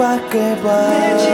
acabar.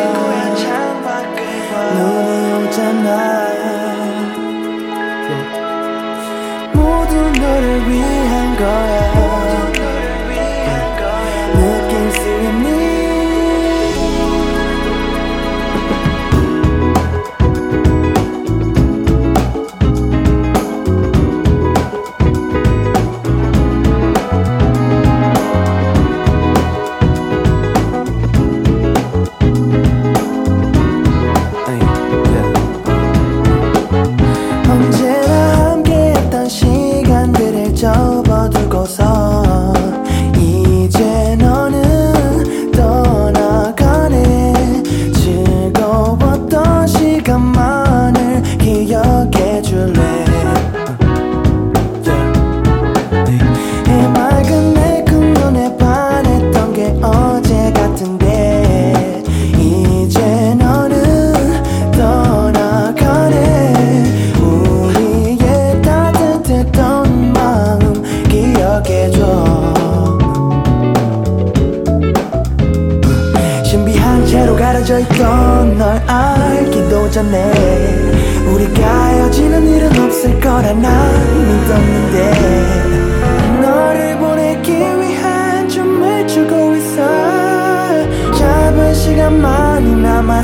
시간만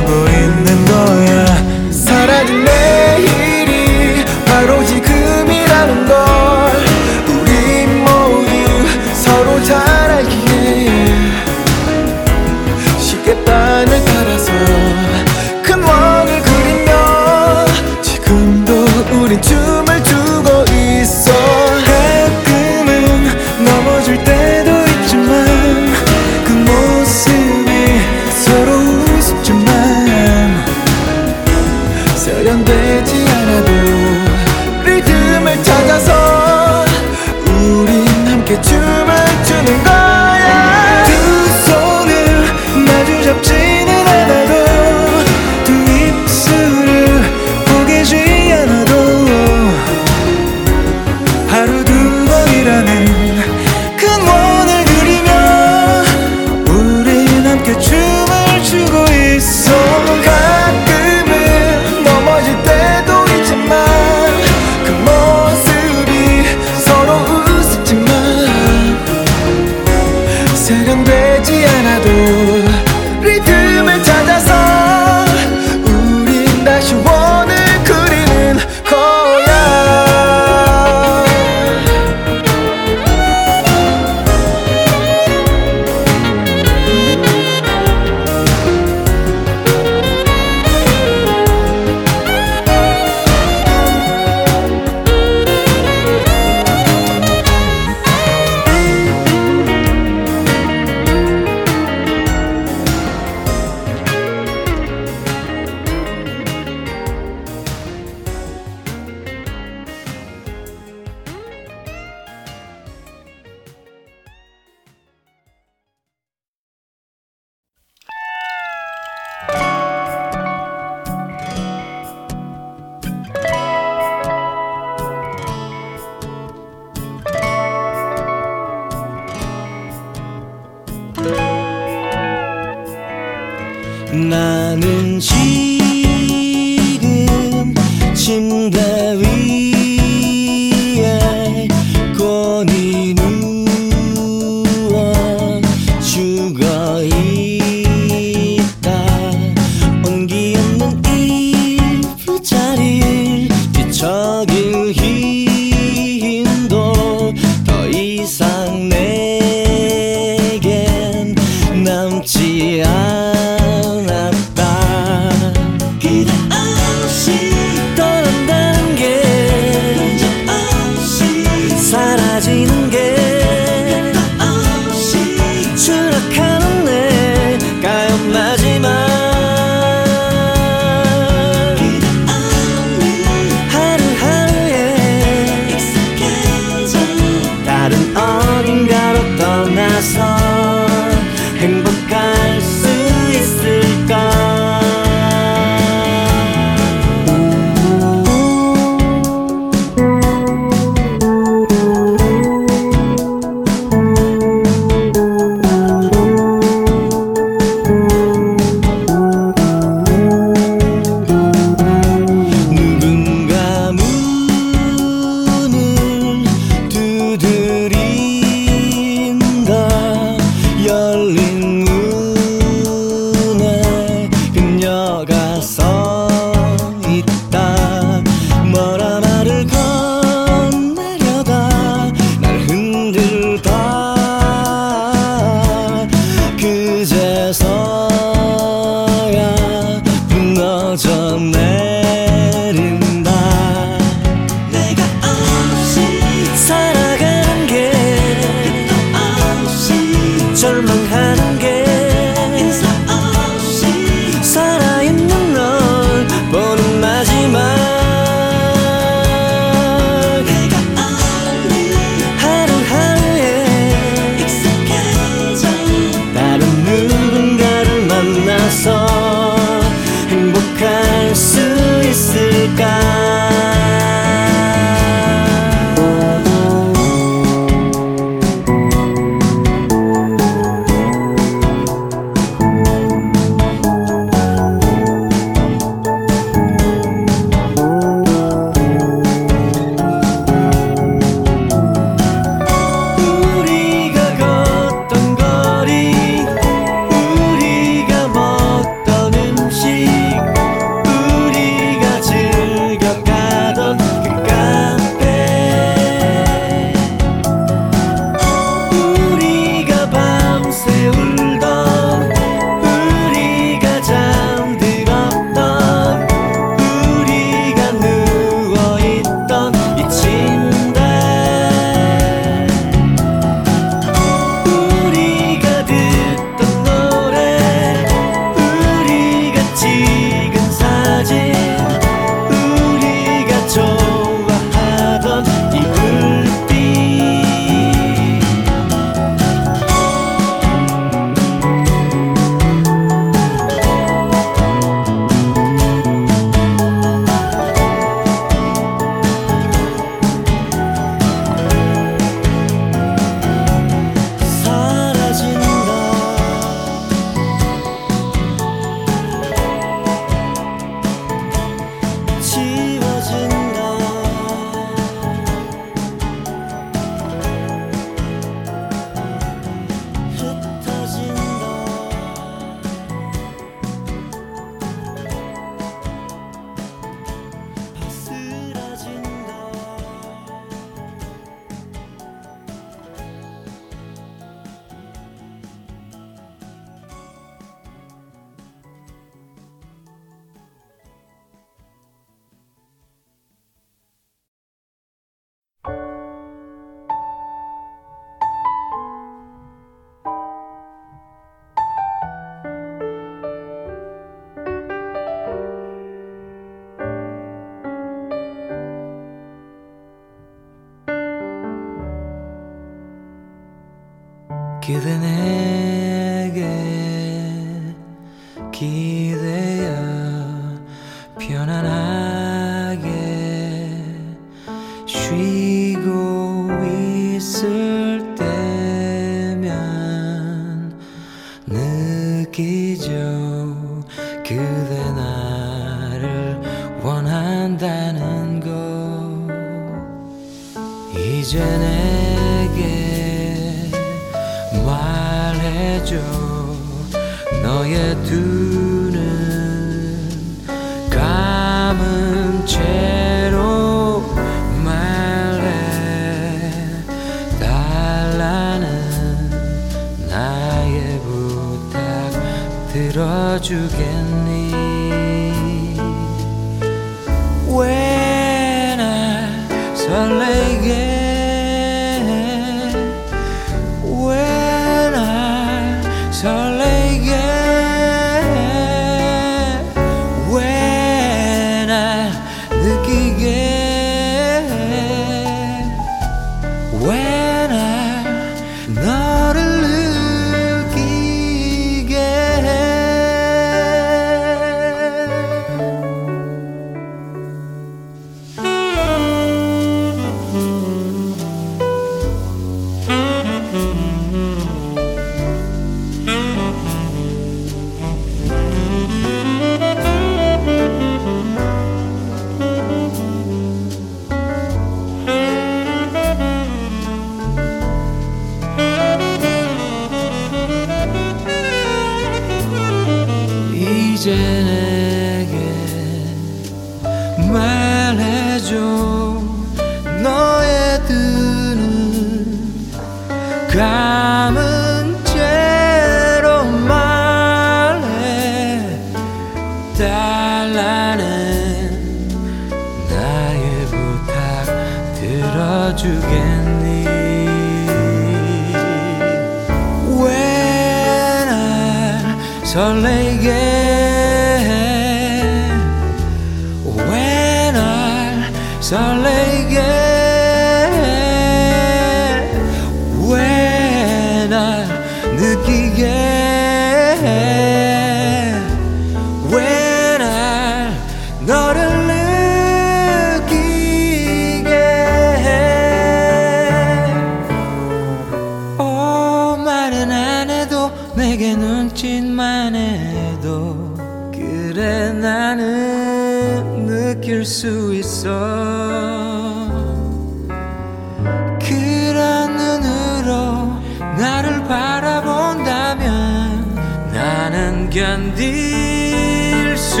견딜 수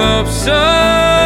없어.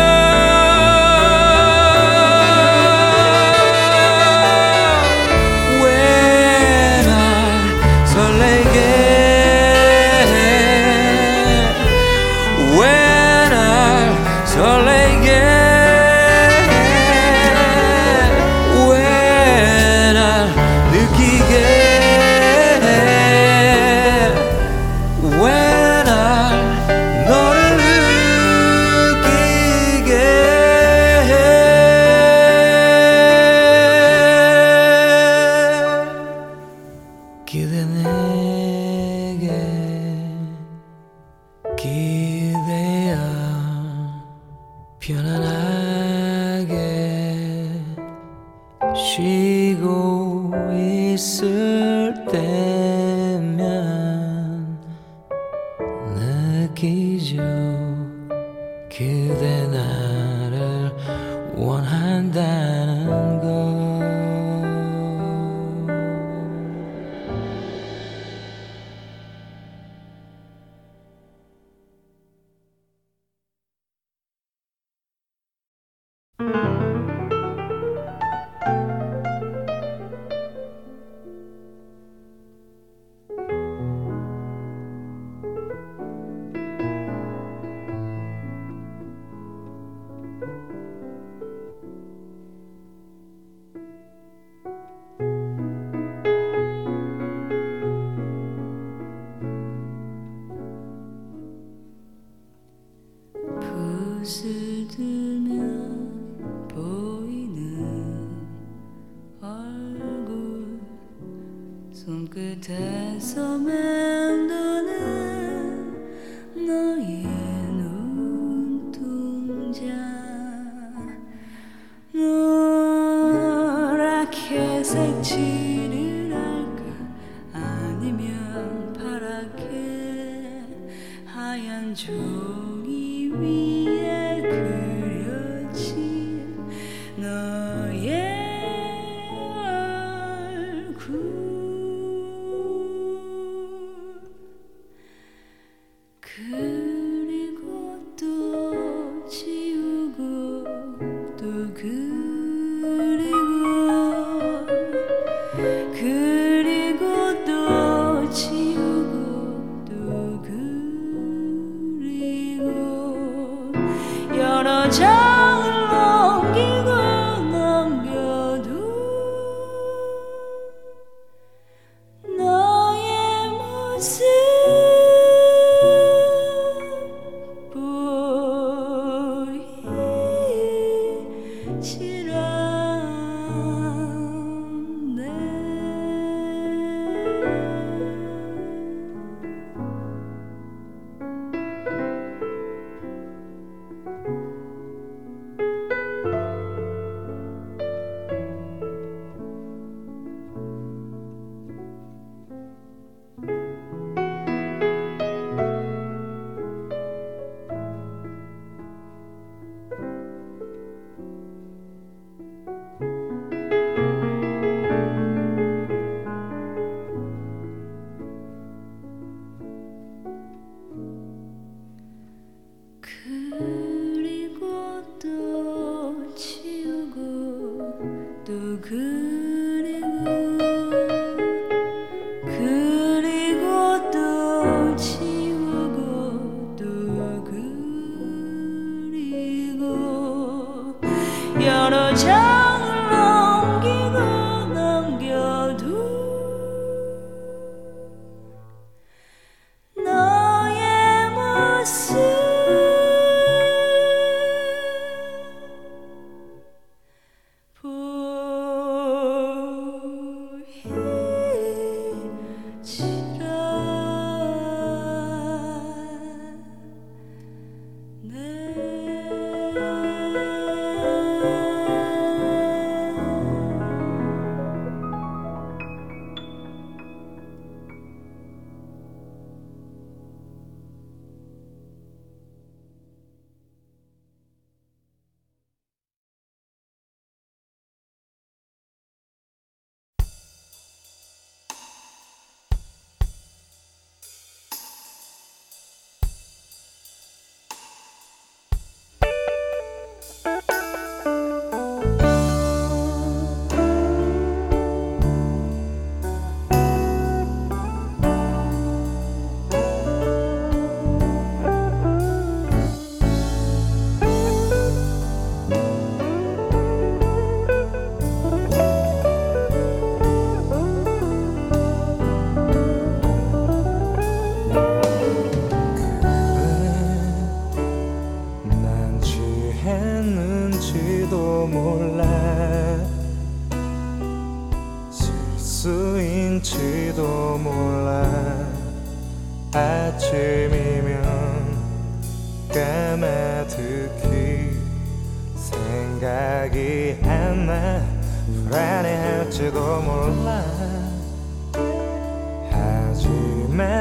손끝에서 맴도는 너의 눈동자. 노랗게 색칠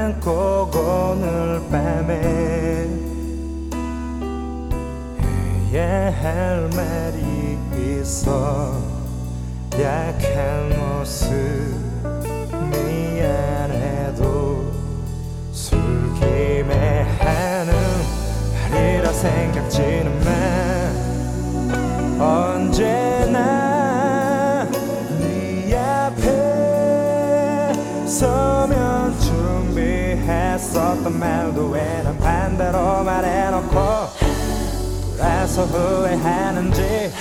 난 꼭 오늘 밤에 해야 할 말이 있어 약한 모습 미안해도 술김에 하는 말이라 생각지는 마. 언제나 네 앞에 서 했었던 말도 왜 난 반대로 말해놓고 그래서 후회하는지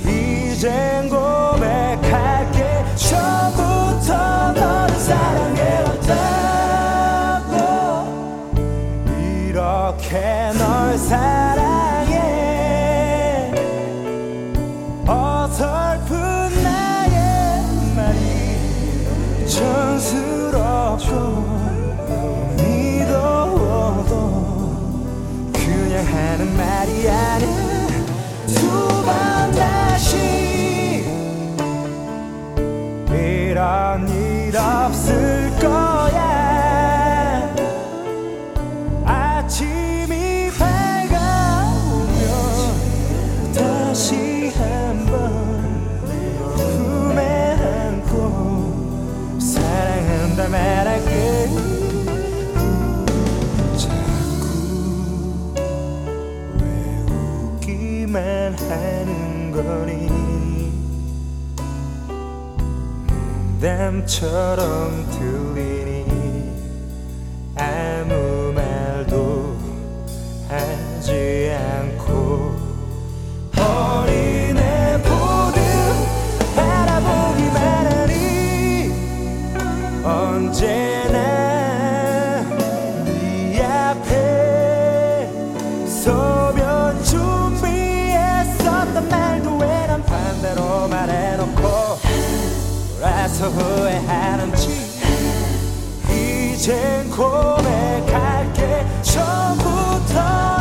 이젠 고백할게. 처음부터 너를 사랑해왔다고. 이렇게 널 사랑해. 어설픈 나의 말이 천스럽고 Maddie and 뱀처럼 들리니 아무 말도 하지 않고 어린애 보듯 바라보기만 하니 언제 또 후회하는지 이젠 고백할게. 처음부터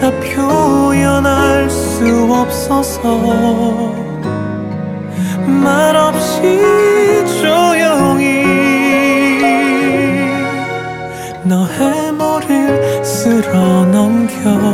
다 표현할 수 없어서 말없이 조용히 너의 머리를 쓸어 넘겨준다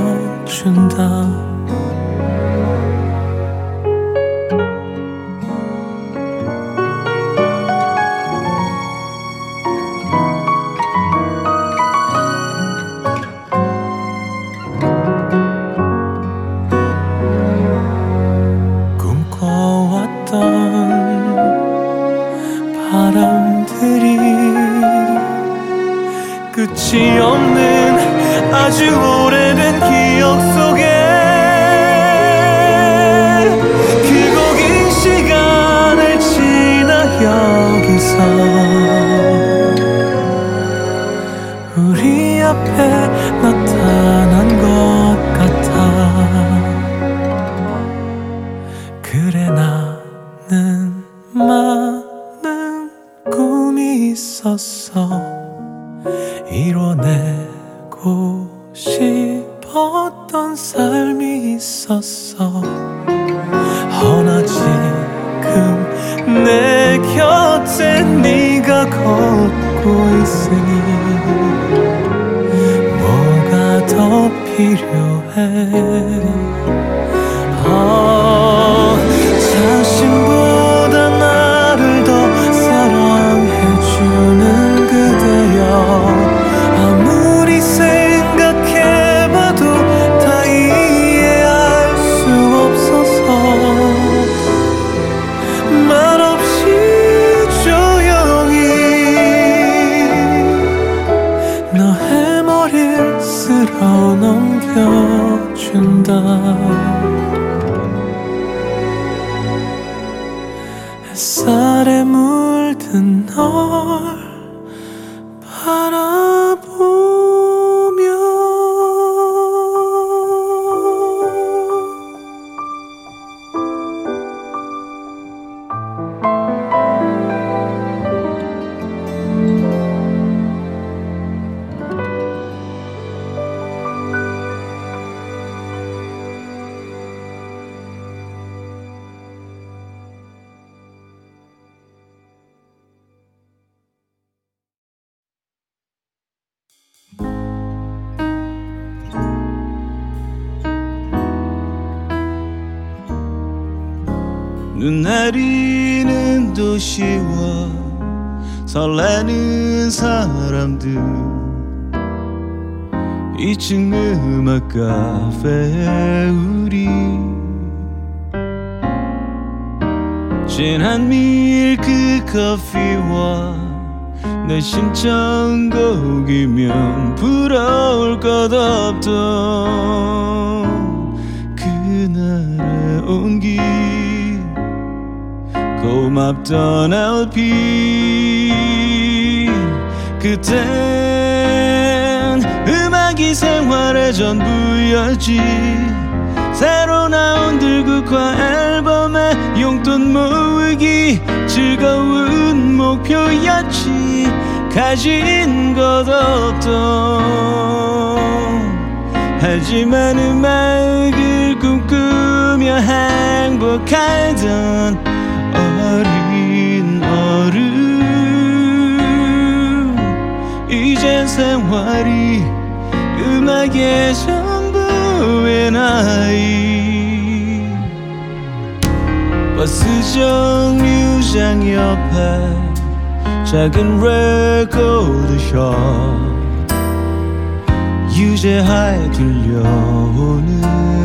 넘겨준다. 햇살에 물든 널 도시와 설레는 사람들. 2층 음악 카페 우리 진한 밀크 커피와 내 신청곡이면 부러울 것 없던 그날의 온기 고맙던 LP 그땐 음악이 생활의 전부였지. 새로 나온 들국화 앨범에 용돈 모으기 즐거운 목표였지. 가진 것 없던. 하지만 음악을 꿈꾸며 행복하던 내 생활이 음악의 전부의 나이. 버스 정류장 옆에 작은 레코드숍. 유재하에 들려오는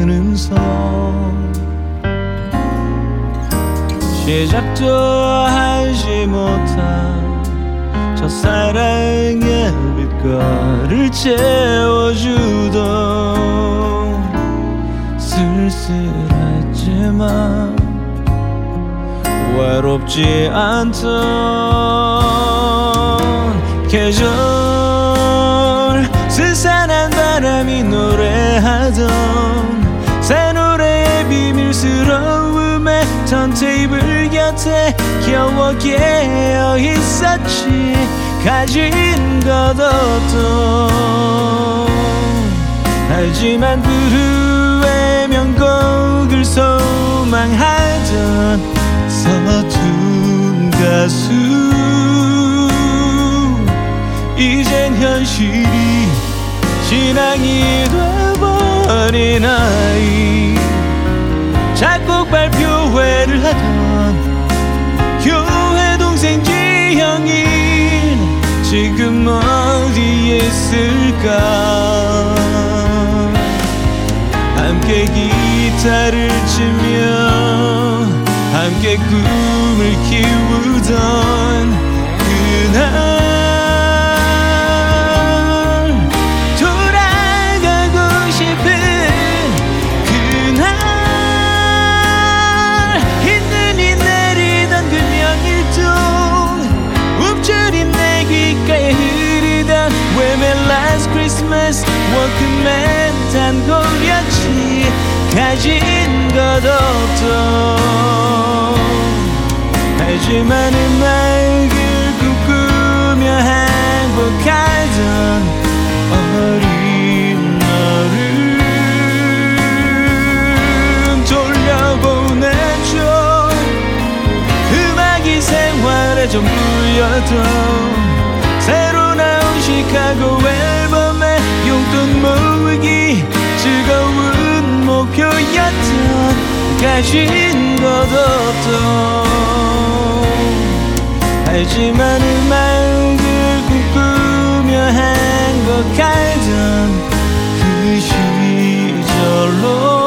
음성. 시작 도 하지 못한 첫사랑의 빛깔을 채워주던 쓸쓸했지만 외롭지 않던 계절 스산한 바람이 노래하던 새 노래의 비밀스러움에 턴테이블 곁에 겨워 깨어 있었지. 가진 것 없던 하지만 부르의 명곡을 소망하던 서툰 가수. 이젠 현실이 신앙이 돼버린 아이. 작곡 발표회를 하던 교회 동생 지형이 지금 어디에 있을까? 함께 기타를 치며 함께 꿈을 키우던 그날 가진 것 없던 하지만 음악을 꿈꾸며 행복하던 어린 너를 돌려보내줘. 음악이 생활의 전부였던 새로 나온 시카고 앨범의 용돈 모으기 가진 것 없던 하지만 음악을 꿈꾸며 행복하던 그 시절로